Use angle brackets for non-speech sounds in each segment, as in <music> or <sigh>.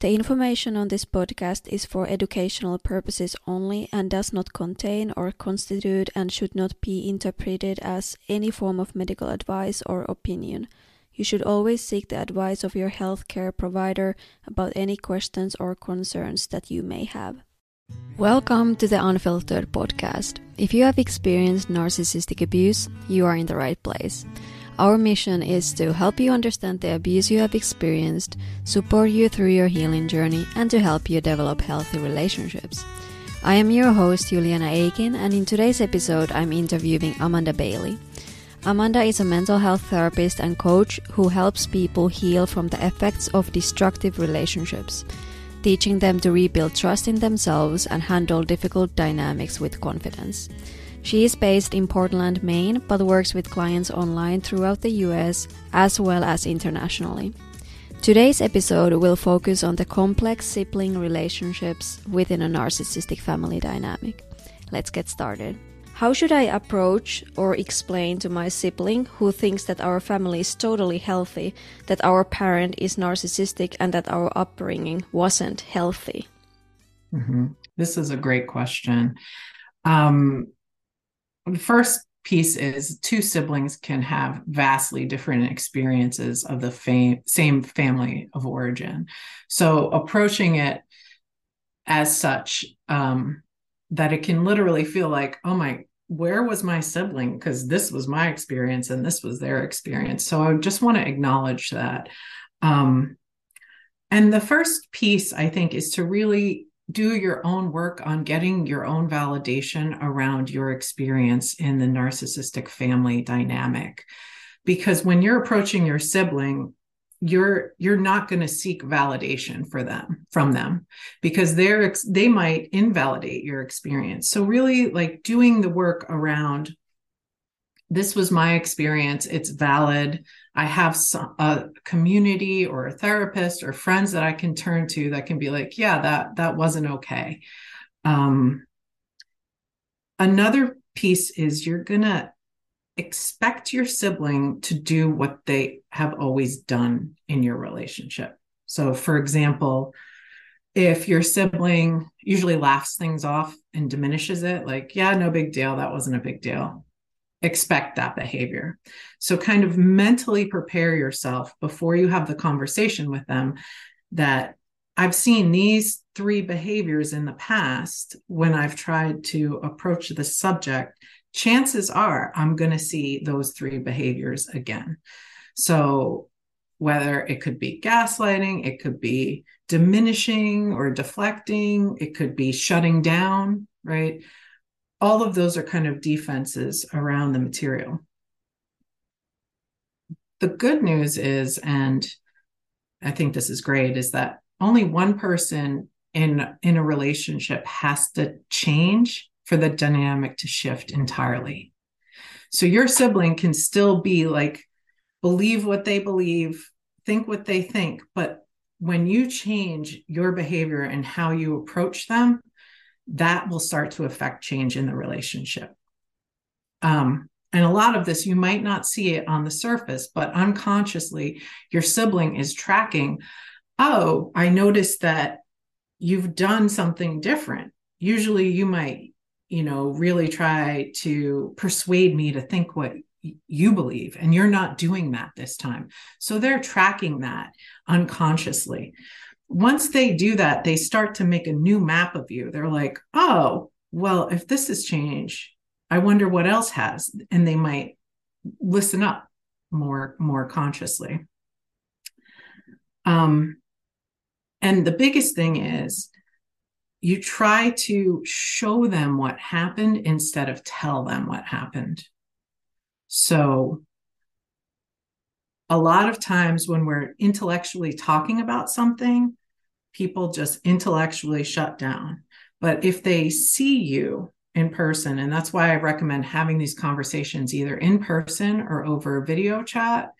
The information on this podcast is for educational purposes only and does not contain or constitute and should not be interpreted as any form of medical advice or opinion. You should always seek the advice of your healthcare provider about any questions or concerns that you may have. Welcome to the Unfilteredd podcast. If you have experienced narcissistic abuse, you are in the right place. Our mission is to help you understand the abuse you have experienced, support you through your healing journey, and to help you develop healthy relationships. I am your host, Juliana Akin, and in today's episode, I'm interviewing Amanda Bailey. Amanda is a mental health therapist and coach who helps people heal from the effects of destructive relationships, teaching them to rebuild trust in themselves and handle difficult dynamics with confidence. She is based in Portland, Maine, but works with clients online throughout the US as well as internationally. Today's episode will focus on the complex sibling relationships within a narcissistic family dynamic. Let's get started. How should I approach or explain to my sibling who thinks that our family is totally healthy, that our parent is narcissistic, and that our upbringing wasn't healthy? Mm-hmm. This is a great question. Um, the first piece is two siblings can have vastly different experiences of the fam- same family of origin. So approaching it as such um, that it can literally feel like, oh my, where was my sibling? Because this was my experience and this was their experience. So I just want to acknowledge that. Um, and the first piece, I think, is to really do your own work on getting your own validation around your experience in the narcissistic family dynamic. Because when you're approaching your sibling you're you're not going to seek validation for them from them because they're they might invalidate your experience. So really like doing the work around this was my experience. It's valid i have some, a community or a therapist or friends that i can turn to that can be like yeah that that wasn't okay. Um, another piece is you're gonna expect your sibling to do what they have always done in your relationship. So for example if your sibling usually laughs things off and diminishes it like yeah no big deal. That wasn't a big deal expect that behavior. So, kind of mentally prepare yourself before you have the conversation with them that I've seen these three behaviors in the past when I've tried to approach the subject. Chances are I'm going to see those three behaviors again. So, whether it could be gaslighting, it could be diminishing or deflecting, it could be shutting down, right? All of those are kind of defenses around the material. The good news is, and I think this is great, is that only one person in in a relationship has to change for the dynamic to shift entirely. So your sibling can still be like believe what they believe, think what they think, but when you change your behavior and how you approach them, that will start to affect change in the relationship. Um, and a lot of this, you might not see it on the surface, but unconsciously, your sibling is tracking. Oh, I noticed that you've done something different. Usually, you might, you know, really try to persuade me to think what you believe, and you're not doing that this time. So they're tracking that unconsciously once they do that, they start to make a new map of you. They're like, oh, well, if this has changed, I wonder what else has. And they might listen up more, more consciously. Um, and the biggest thing is you try to show them what happened instead of tell them what happened. So a lot of times when we're intellectually talking about something, people just intellectually shut down. But if they see you in person, and that's why I recommend having these conversations either in person or over video chat,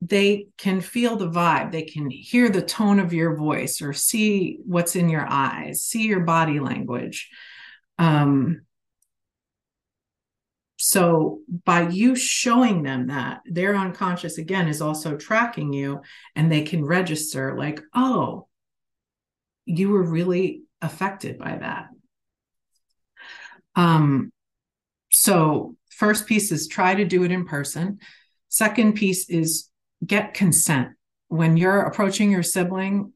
they can feel the vibe. They can hear the tone of your voice or see what's in your eyes, see your body language. Um, so by you showing them that their unconscious again is also tracking you and they can register like, oh, you were really affected by that. Um, so, first piece is try to do it in person. Second piece is get consent. When you're approaching your sibling,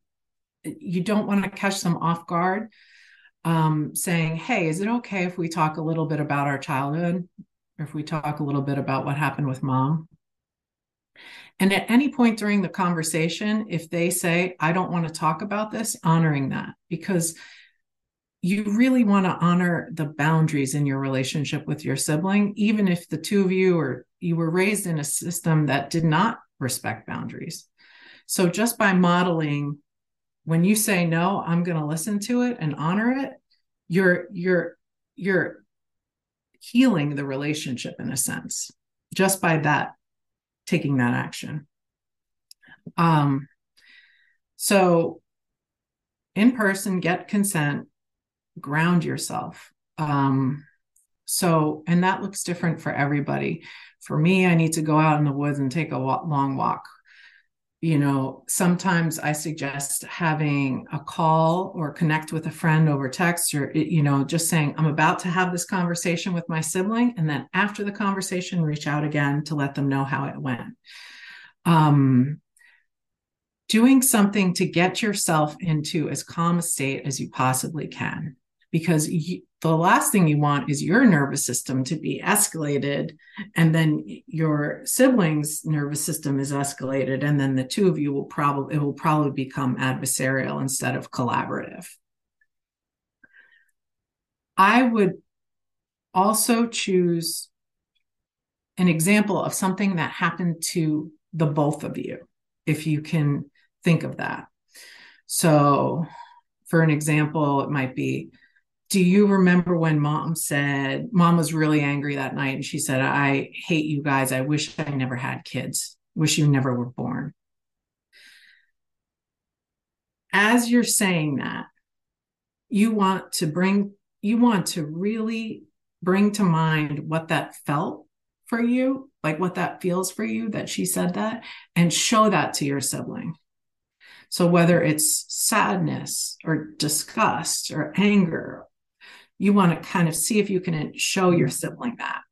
you don't want to catch them off guard um, saying, Hey, is it okay if we talk a little bit about our childhood? If we talk a little bit about what happened with mom? And at any point during the conversation, if they say, I don't want to talk about this, honoring that because you really want to honor the boundaries in your relationship with your sibling, even if the two of you or you were raised in a system that did not respect boundaries. So just by modeling, when you say no, I'm going to listen to it and honor it, you're you're you're healing the relationship in a sense just by that taking that action. Um, so, in person, get consent, ground yourself. Um, so, and that looks different for everybody. For me, I need to go out in the woods and take a long walk you know, sometimes I suggest having a call or connect with a friend over text or, you know, just saying, I'm about to have this conversation with my sibling. And then after the conversation, reach out again to let them know how it went. Um, doing something to get yourself into as calm a state as you possibly can because you, the last thing you want is your nervous system to be escalated and then your siblings nervous system is escalated and then the two of you will probably it will probably become adversarial instead of collaborative. I would also choose an example of something that happened to the both of you if you can think of that. So for an example it might be do you remember when mom said mom was really angry that night and she said i hate you guys. I wish i never had kids. Wish you never were born. As you're saying that you want to bring you want to really bring to mind what that felt for you like what that feels for you that she said that and show that to your sibling. So whether it's sadness or disgust or anger you want to kind of see if you can show your mm-hmm. sibling that.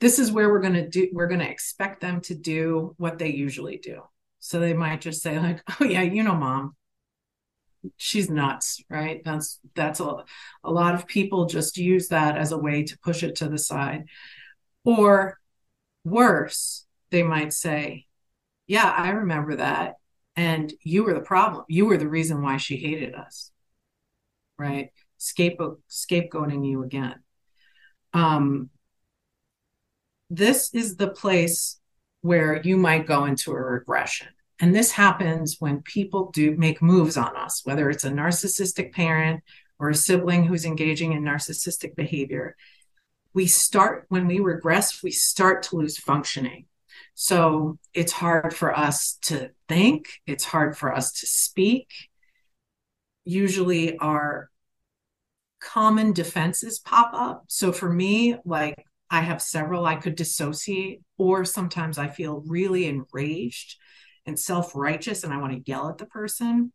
This is where we're going to do we're going to expect them to do what they usually do. So they might just say like <laughs> oh yeah you know mom. She's nuts right? That's that's a, a lot of people just use that as a way to push it to the side. Or worse they might say yeah i remember that and you were the problem you were the reason why she hated us. Right scapegoat scapegoating you again. Um, this is the place where you might go into a regression. And this happens when people do make moves on us, whether it's a narcissistic parent or a sibling who's engaging in narcissistic behavior. We start, when we regress, we start to lose functioning. So it's hard for us to think, it's hard for us to speak. Usually, our common defenses pop up. So for me, like I have several, I could dissociate, or sometimes I feel really enraged and self righteous and I want to yell at the person.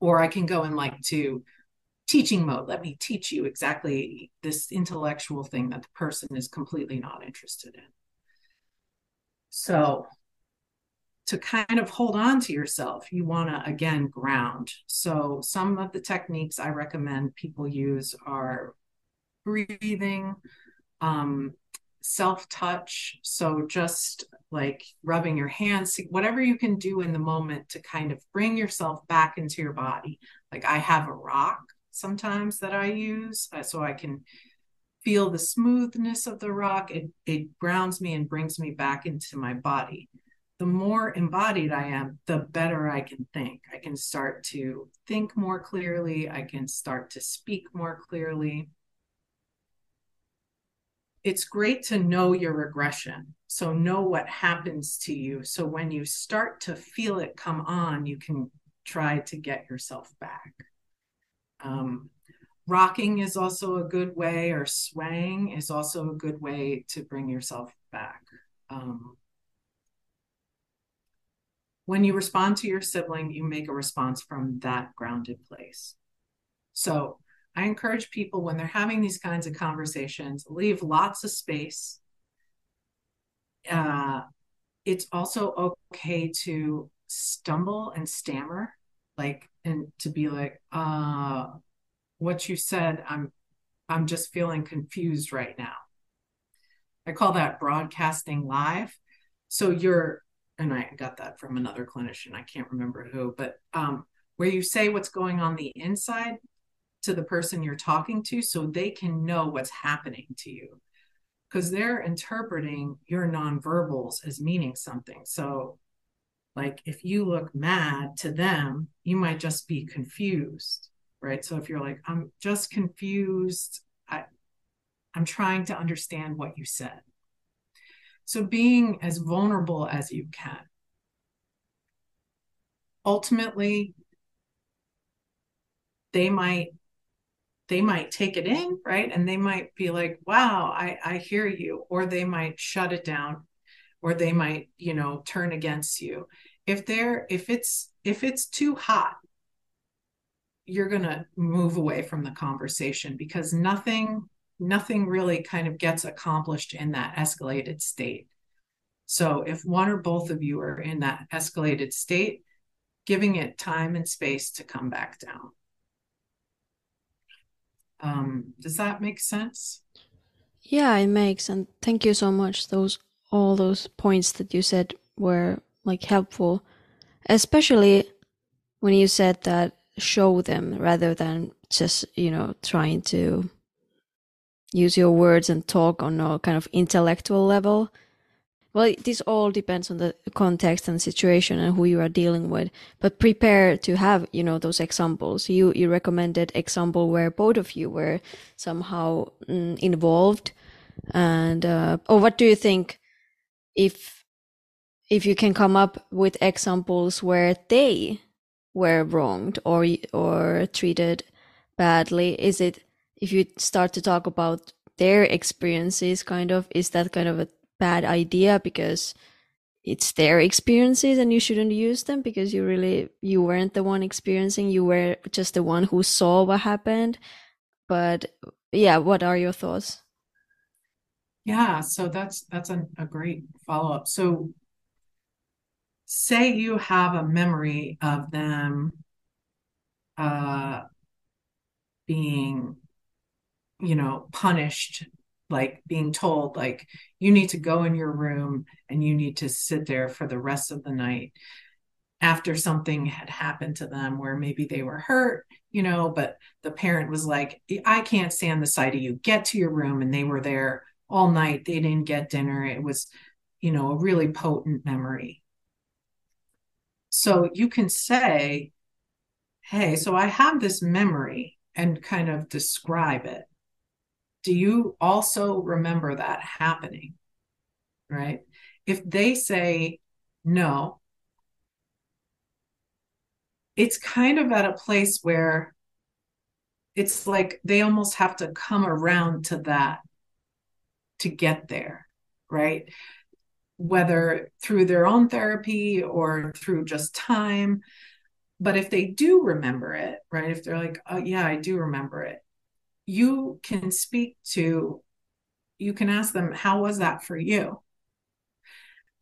Or I can go in like to teaching mode. Let me teach you exactly this intellectual thing that the person is completely not interested in. So to kind of hold on to yourself, you want to again ground. So, some of the techniques I recommend people use are breathing, um, self touch. So, just like rubbing your hands, whatever you can do in the moment to kind of bring yourself back into your body. Like, I have a rock sometimes that I use uh, so I can feel the smoothness of the rock. It, it grounds me and brings me back into my body the more embodied I am, the better I can think. I can start to think more clearly. I can start to speak more clearly. It's great to know your regression. So, know what happens to you. So, when you start to feel it come on, you can try to get yourself back. Um, rocking is also a good way, or swaying is also a good way to bring yourself back. Um, when you respond to your sibling, you make a response from that grounded place. So I encourage people when they're having these kinds of conversations, leave lots of space. Uh, it's also okay to stumble and stammer, like, and to be like, uh, what you said, I'm, I'm just feeling confused right now. I call that broadcasting live. So you're, and I got that from another clinician, I can't remember who, but um, where you say what's going on the inside to the person you're talking to so they can know what's happening to you because they're interpreting your nonverbals as meaning something. So, like if you look mad to them, you might just be confused, right? So if you're like, I'm just confused, I, I'm trying to understand what you said. So being as vulnerable as you can. Ultimately, they might they might take it in right and they might be like wow i i hear you or they might shut it down or they might you know turn against you if they're if it's if it's too hot you're to move away from the conversation because nothing nothing really kind of gets accomplished in that escalated state so if one or both of you are in that escalated state giving it time and space to come back down um, does that make sense? Yeah, it makes. And thank you so much. Those all those points that you said were like helpful, especially when you said that show them rather than just you know trying to use your words and talk on a kind of intellectual level. Well this all depends on the context and situation and who you are dealing with. But prepare to have you know those examples. You you recommended example where both of you were somehow mm, involved. And uh, or what do you think if if you can come up with examples where they were wronged or or treated badly? Is it if you start to talk about their experiences kind of is that kind of a bad idea because it's their experiences and you shouldn't use them because you really you weren't the one experiencing you were just the one who saw what happened. But yeah what are your thoughts? Yeah so that's that's a, great follow-up. So say you have a memory of them uh being you know punished like being told like you need to go in your room and you need to sit there for the rest of the night after something had happened to them where maybe they were hurt you know but the parent was like i can't stand the sight of you. Get to your room and they were there all night. They didn't get dinner. It was you know a really potent memory. So you can say hey so i have this memory and kind of describe it do you also remember that happening? Right? If they say no, it's kind of at a place where it's like they almost have to come around to that to get there, right? Whether through their own therapy or through just time. But if they do remember it, right? If they're like, oh, yeah, I do remember it, you can speak to, you can ask them, How was that for you?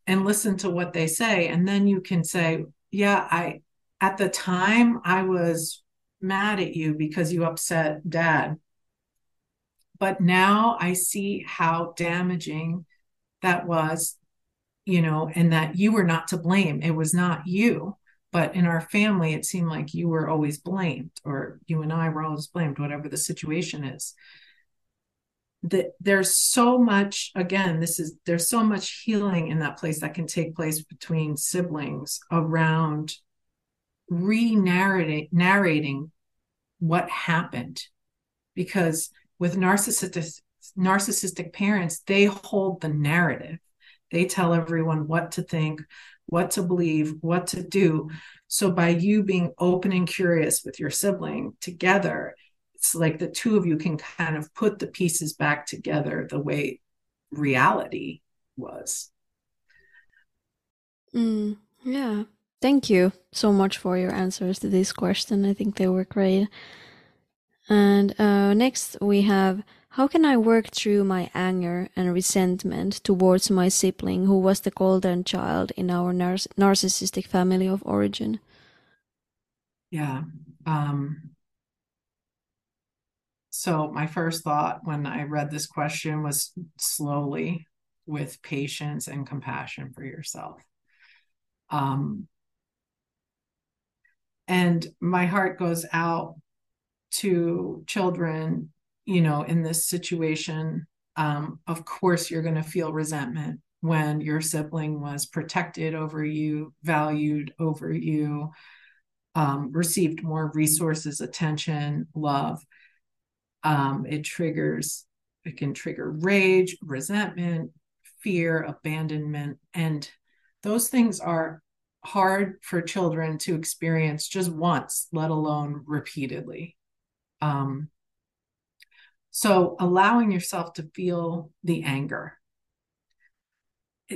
And listen to what they say. And then you can say, Yeah, I, at the time, I was mad at you because you upset dad. But now I see how damaging that was, you know, and that you were not to blame. It was not you. But in our family, it seemed like you were always blamed, or you and I were always blamed, whatever the situation is. That there's so much, again, this is there's so much healing in that place that can take place between siblings around re-narrating narrating what happened. Because with narcissistic narcissistic parents, they hold the narrative. They tell everyone what to think, what to believe, what to do. So by you being open and curious with your sibling together, it's like the two of you can kind of put the pieces back together the way reality was. Mm, yeah. Thank you so much for your answers to this question. I think they were great. And uh, next we have how can I work through my anger and resentment towards my sibling who was the golden child in our nar- narcissistic family of origin? Yeah. Um, so, my first thought when I read this question was slowly with patience and compassion for yourself. Um, and my heart goes out to children you know, in this situation, um, of course, you're going to feel resentment when your sibling was protected over you, valued over you, um, received more resources, attention, love. Um, it triggers, it can trigger rage, resentment, fear, abandonment. And those things are hard for children to experience just once, let alone repeatedly. Um, so allowing yourself to feel the anger.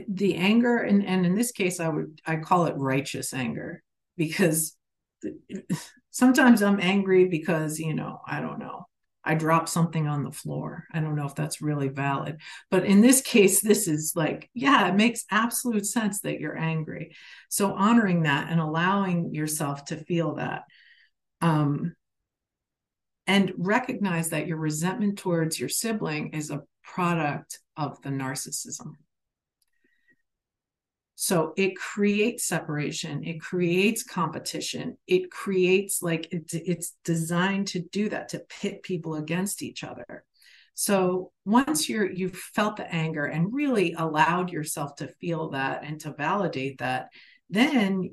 The anger, and, and in this case, I would I call it righteous anger because <laughs> sometimes I'm angry because, you know, I don't know, I dropped something on the floor. I don't know if that's really valid. But in this case, this is like, yeah, it makes absolute sense that you're angry. So honoring that and allowing yourself to feel that. Um, and recognize that your resentment towards your sibling is a product of the narcissism. So it creates separation, it creates competition, it creates like it, it's designed to do that, to pit people against each other. So once you're you've felt the anger and really allowed yourself to feel that and to validate that, then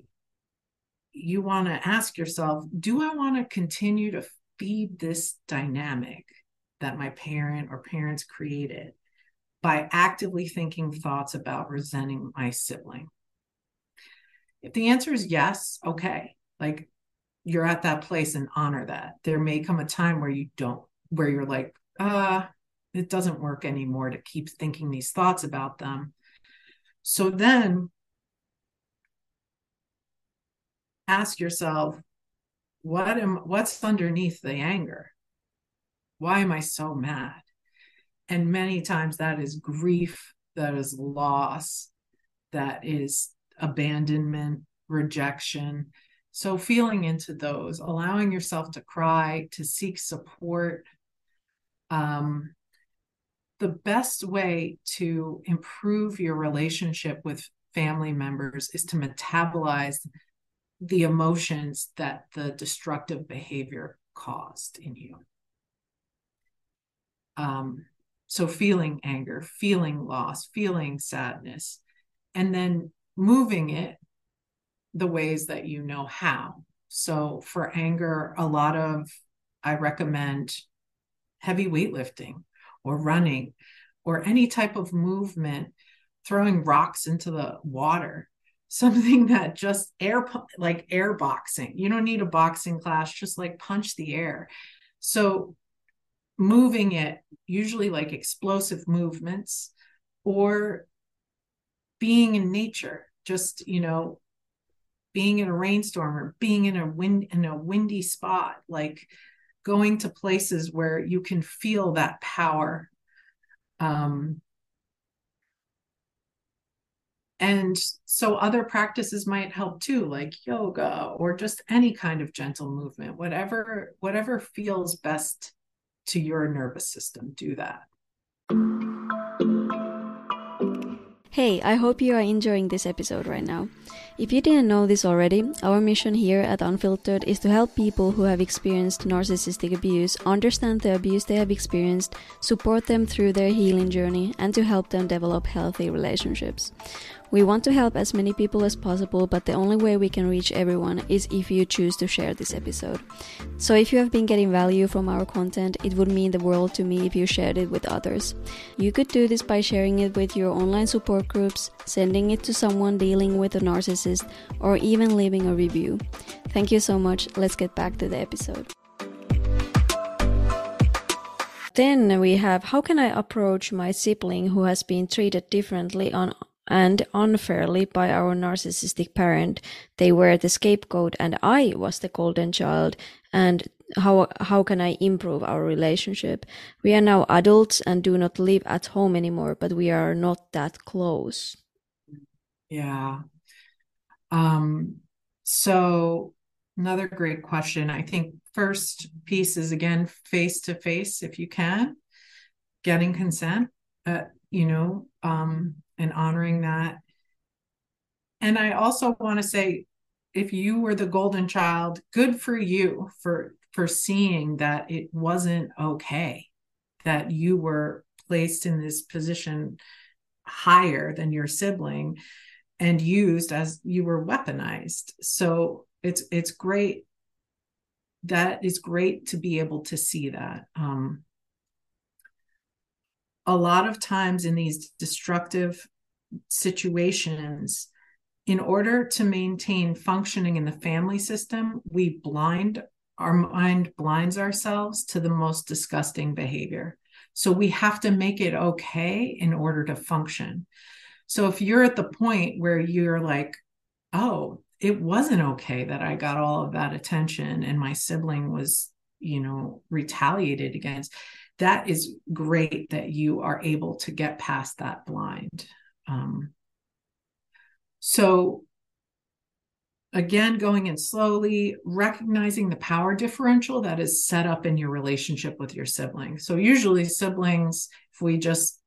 you want to ask yourself, do I want to continue to feed this dynamic that my parent or parents created by actively thinking thoughts about resenting my sibling? If the answer is yes, okay, like you're at that place and honor that. There may come a time where you don't, where you're like, uh, it doesn't work anymore to keep thinking these thoughts about them. So then ask yourself, what am what's underneath the anger? Why am i so mad? And many times that is grief that is loss that is abandonment rejection. So feeling into those allowing yourself to cry to seek support um, the best way to improve your relationship with family members is to metabolize the emotions that the destructive behavior caused in you. Um, so, feeling anger, feeling loss, feeling sadness, and then moving it the ways that you know how. So, for anger, a lot of I recommend heavy weightlifting or running or any type of movement, throwing rocks into the water something that just air like air boxing. You don't need a boxing class just like punch the air. So moving it usually like explosive movements or being in nature just you know being in a rainstorm or being in a wind in a windy spot like going to places where you can feel that power um and so other practices might help too like yoga or just any kind of gentle movement whatever whatever feels best to your nervous system do that Hey, I hope you are enjoying this episode right now. If you didn't know this already, our mission here at Unfilteredd is to help people who have experienced narcissistic abuse understand the abuse they have experienced, support them through their healing journey, and to help them develop healthy relationships. We want to help as many people as possible, but the only way we can reach everyone is if you choose to share this episode. So if you have been getting value from our content, it would mean the world to me if you shared it with others. You could do this by sharing it with your online support groups, sending it to someone dealing with a narcissist, or even leaving a review. Thank you so much. Let's get back to the episode. Then we have how can I approach my sibling who has been treated differently on and unfairly by our narcissistic parent. They were the scapegoat and I was the golden child. And how, how can I improve our relationship? We are now adults and do not live at home anymore, but we are not that close. Yeah. Um, so another great question. I think first piece is again face to face if you can, getting consent. Uh, you know, um, and honoring that. And I also want to say, if you were the golden child, good for you for for seeing that it wasn't okay, that you were placed in this position higher than your sibling and used as you were weaponized. So it's it's great. That is great to be able to see that. Um, a lot of times in these destructive situations, in order to maintain functioning in the family system, we blind our mind blinds ourselves to the most disgusting behavior. So we have to make it okay in order to function. So if you're at the point where you're like, oh, it wasn't okay that I got all of that attention and my sibling was, you know, retaliated against, that is great that you are able to get past that blind. Um, so, again, going in slowly, recognizing the power differential that is set up in your relationship with your sibling. So, usually, siblings, if we just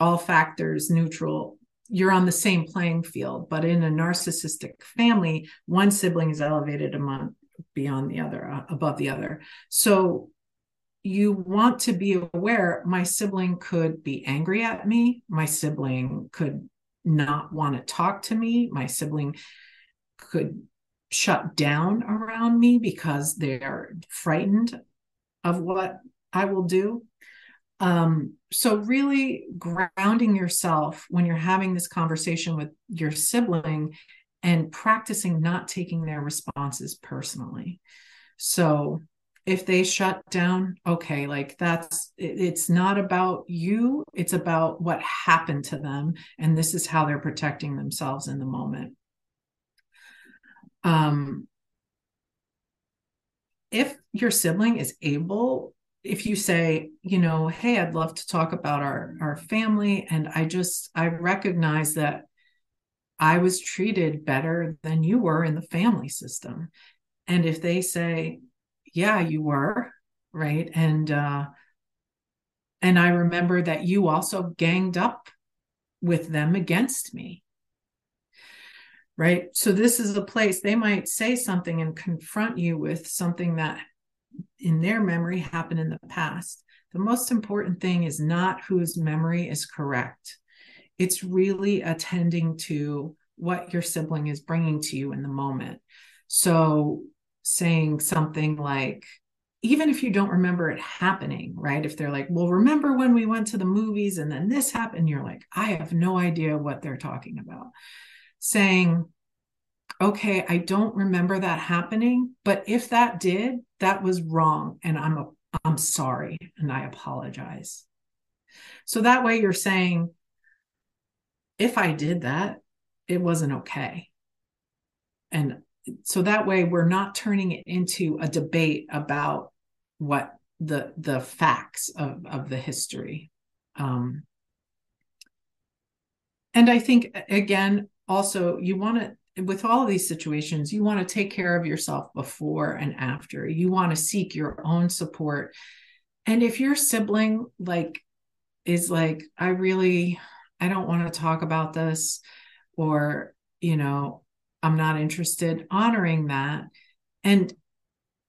all factors neutral, you're on the same playing field. But in a narcissistic family, one sibling is elevated among beyond the other, uh, above the other. So you want to be aware my sibling could be angry at me. My sibling could not want to talk to me. My sibling could shut down around me because they're frightened of what i will do. Um, so really grounding yourself when you're having this conversation with your sibling and practicing not taking their responses personally. So if they shut down okay like that's it's not about you it's about what happened to them and this is how they're protecting themselves in the moment. Um if your sibling is able if you say you know hey i'd love to talk about our our family and i just i recognize that i was treated better than you were in the family system and if they say yeah you were right? And uh and i remember that you also ganged up with them against me. Right? So this is a place they might say something and confront you with something that in their memory happened in the past. The most important thing is not whose memory is correct. It's really attending to what your sibling is bringing to you in the moment. So saying something like, even if you don't remember it happening, right? If they're like, well, remember when we went to the movies and then this happened, you're like, I have no idea what they're talking about. Saying, okay, I don't remember that happening, but if that did, that was wrong. And I'm a, I'm sorry and I apologize. So that way you're saying, if I did that, it wasn't okay. And so that way we're not turning it into a debate about what the the facts of of the history. Um and i think again also you want to with all of these situations you want to take care of yourself before and after. You want to seek your own support. And if your sibling like is like i really i don't want to talk about this or you know I'm not interested, honoring that. And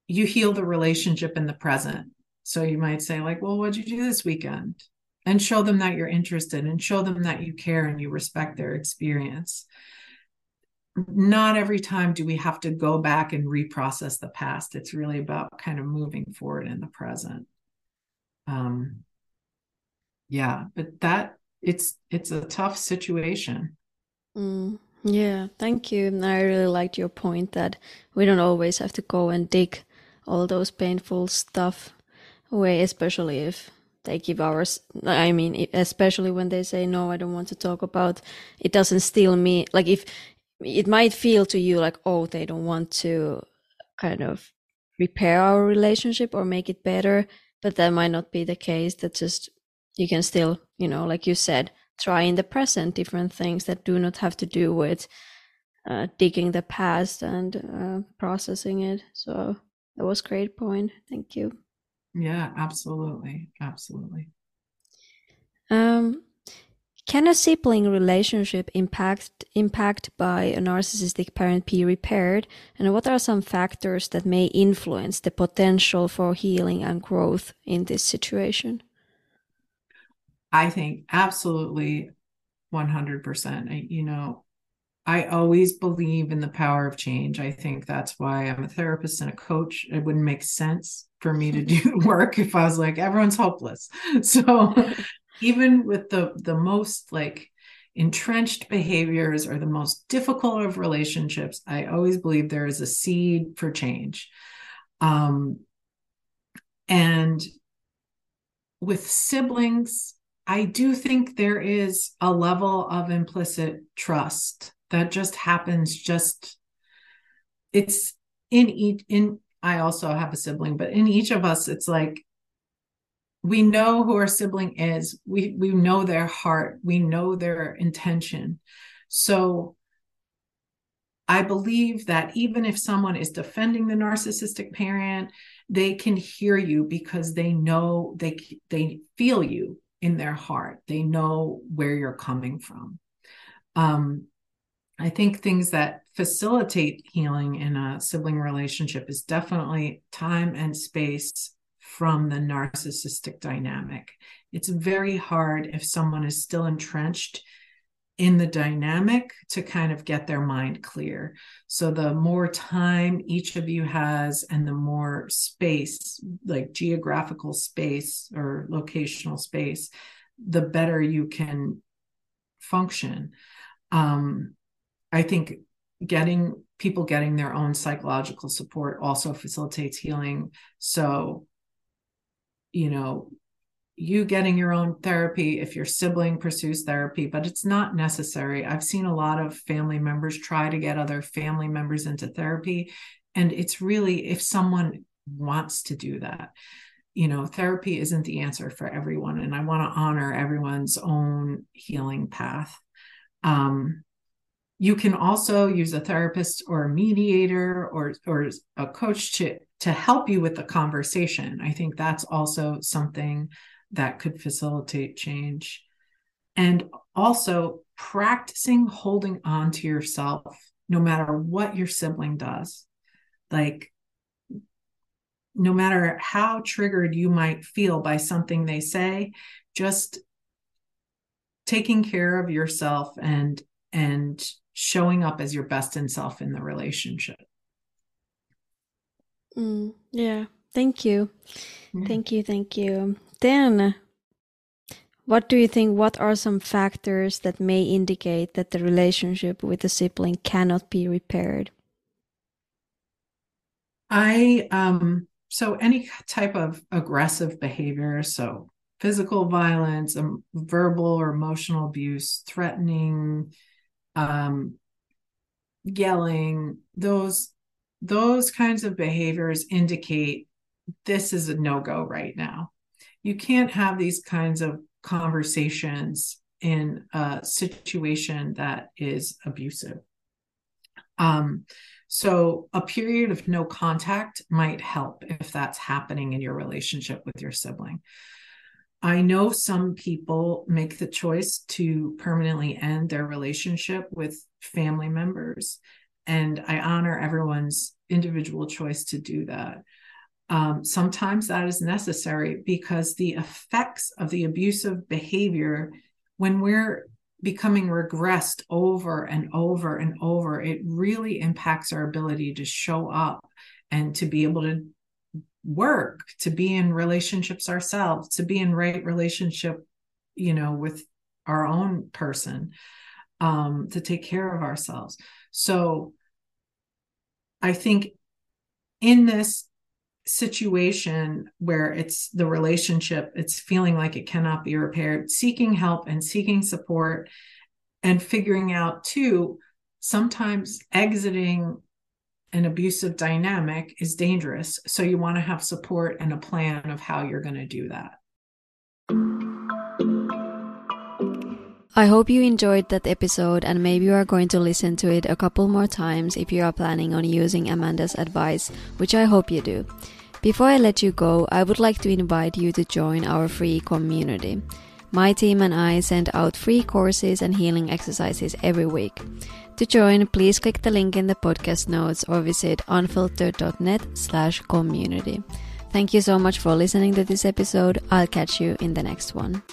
you heal the relationship in the present. So you might say, like, well, what'd you do this weekend? And show them that you're interested and show them that you care and you respect their experience. Not every time do we have to go back and reprocess the past. It's really about kind of moving forward in the present. Um, yeah, but that it's it's a tough situation. Mm. Yeah, thank you. I really liked your point that we don't always have to go and dig all those painful stuff away, especially if they give ours i mean especially when they say no i don't want to talk about it doesn't steal me. like if it might feel to you like oh they don't want to kind of repair our relationship or make it better but that might not be the case that just you can still you know like you said try in the present different things that do not have to do with uh, digging the past and uh, processing it. So that was great point. Thank you. Yeah absolutely. Absolutely. Um can a sibling relationship impact impact by a narcissistic parent be repaired? And what are some factors that may influence the potential for healing and growth in this situation i think absolutely 100% you know I always believe in the power of change. I think that's why I'm a therapist and a coach. It wouldn't make sense for me to do <laughs> work if I was like everyone's hopeless. <laughs> So even with the the most like entrenched behaviors or the most difficult of relationships, I always believe there is a seed for change. Um and with siblings, I do think there is a level of implicit trust that just happens just it's in each in i also have a sibling but in each of us it's like we know who our sibling is. We we know their heart. We know their intention. So i believe that even if someone is defending the narcissistic parent they can hear you because they know they they feel you in their heart they know where you're coming from um I think things that facilitate healing in a sibling relationship is definitely time and space from the narcissistic dynamic. It's very hard if someone is still entrenched in the dynamic to kind of get their mind clear. So the more time each of you has and the more space, like geographical space or locational space, the better you can function. Um, I think getting people getting their own psychological support also facilitates healing. So, you know, you getting your own therapy if your sibling pursues therapy, but it's not necessary. I've seen a lot of family members try to get other family members into therapy. And it's really if someone wants to do that. You know, therapy isn't the answer for everyone. And I want to honor everyone's own healing path. Um, you can also use a therapist or a mediator or or a coach to to help you with the conversation i think that's also something that could facilitate change and also practicing holding on to yourself no matter what your sibling does like no matter how triggered you might feel by something they say just taking care of yourself and and showing up as your best in self in the relationship. Mm, yeah. Thank you. Yeah. Thank you. Thank you. Then, what do you think? What are some factors that may indicate that the relationship with the sibling cannot be repaired? I, um, so any type of aggressive behavior, so physical violence, um, verbal or emotional abuse, threatening, um, yelling, those those kinds of behaviors indicate this is a no-go right now. You can't have these kinds of conversations in a situation that is abusive. Um, so, a period of no contact might help if that's happening in your relationship with your sibling. I know some people make the choice to permanently end their relationship with family members, and I honor everyone's individual choice to do that. Um, sometimes that is necessary because the effects of the abusive behavior, when we're becoming regressed over and over and over, it really impacts our ability to show up and to be able to work to be in relationships ourselves to be in right relationship you know with our own person um to take care of ourselves. So i think in this situation where it's the relationship, it's feeling like it cannot be repaired, seeking help and seeking support and figuring out too, sometimes exiting an abusive dynamic is dangerous. So you want to have support and a plan of how you're going to do that. I hope you enjoyed that episode and maybe you are going to listen to it a couple more times if you are planning on using Amanda's advice, which I hope you do. Before I let you go, I would like to invite you to join our free community. My team and I send out free courses and healing exercises every week. To join, please click the link in the podcast notes or visit unfilteredd.net slash community. Thank you so much for listening to this episode. I'll catch you in the next one.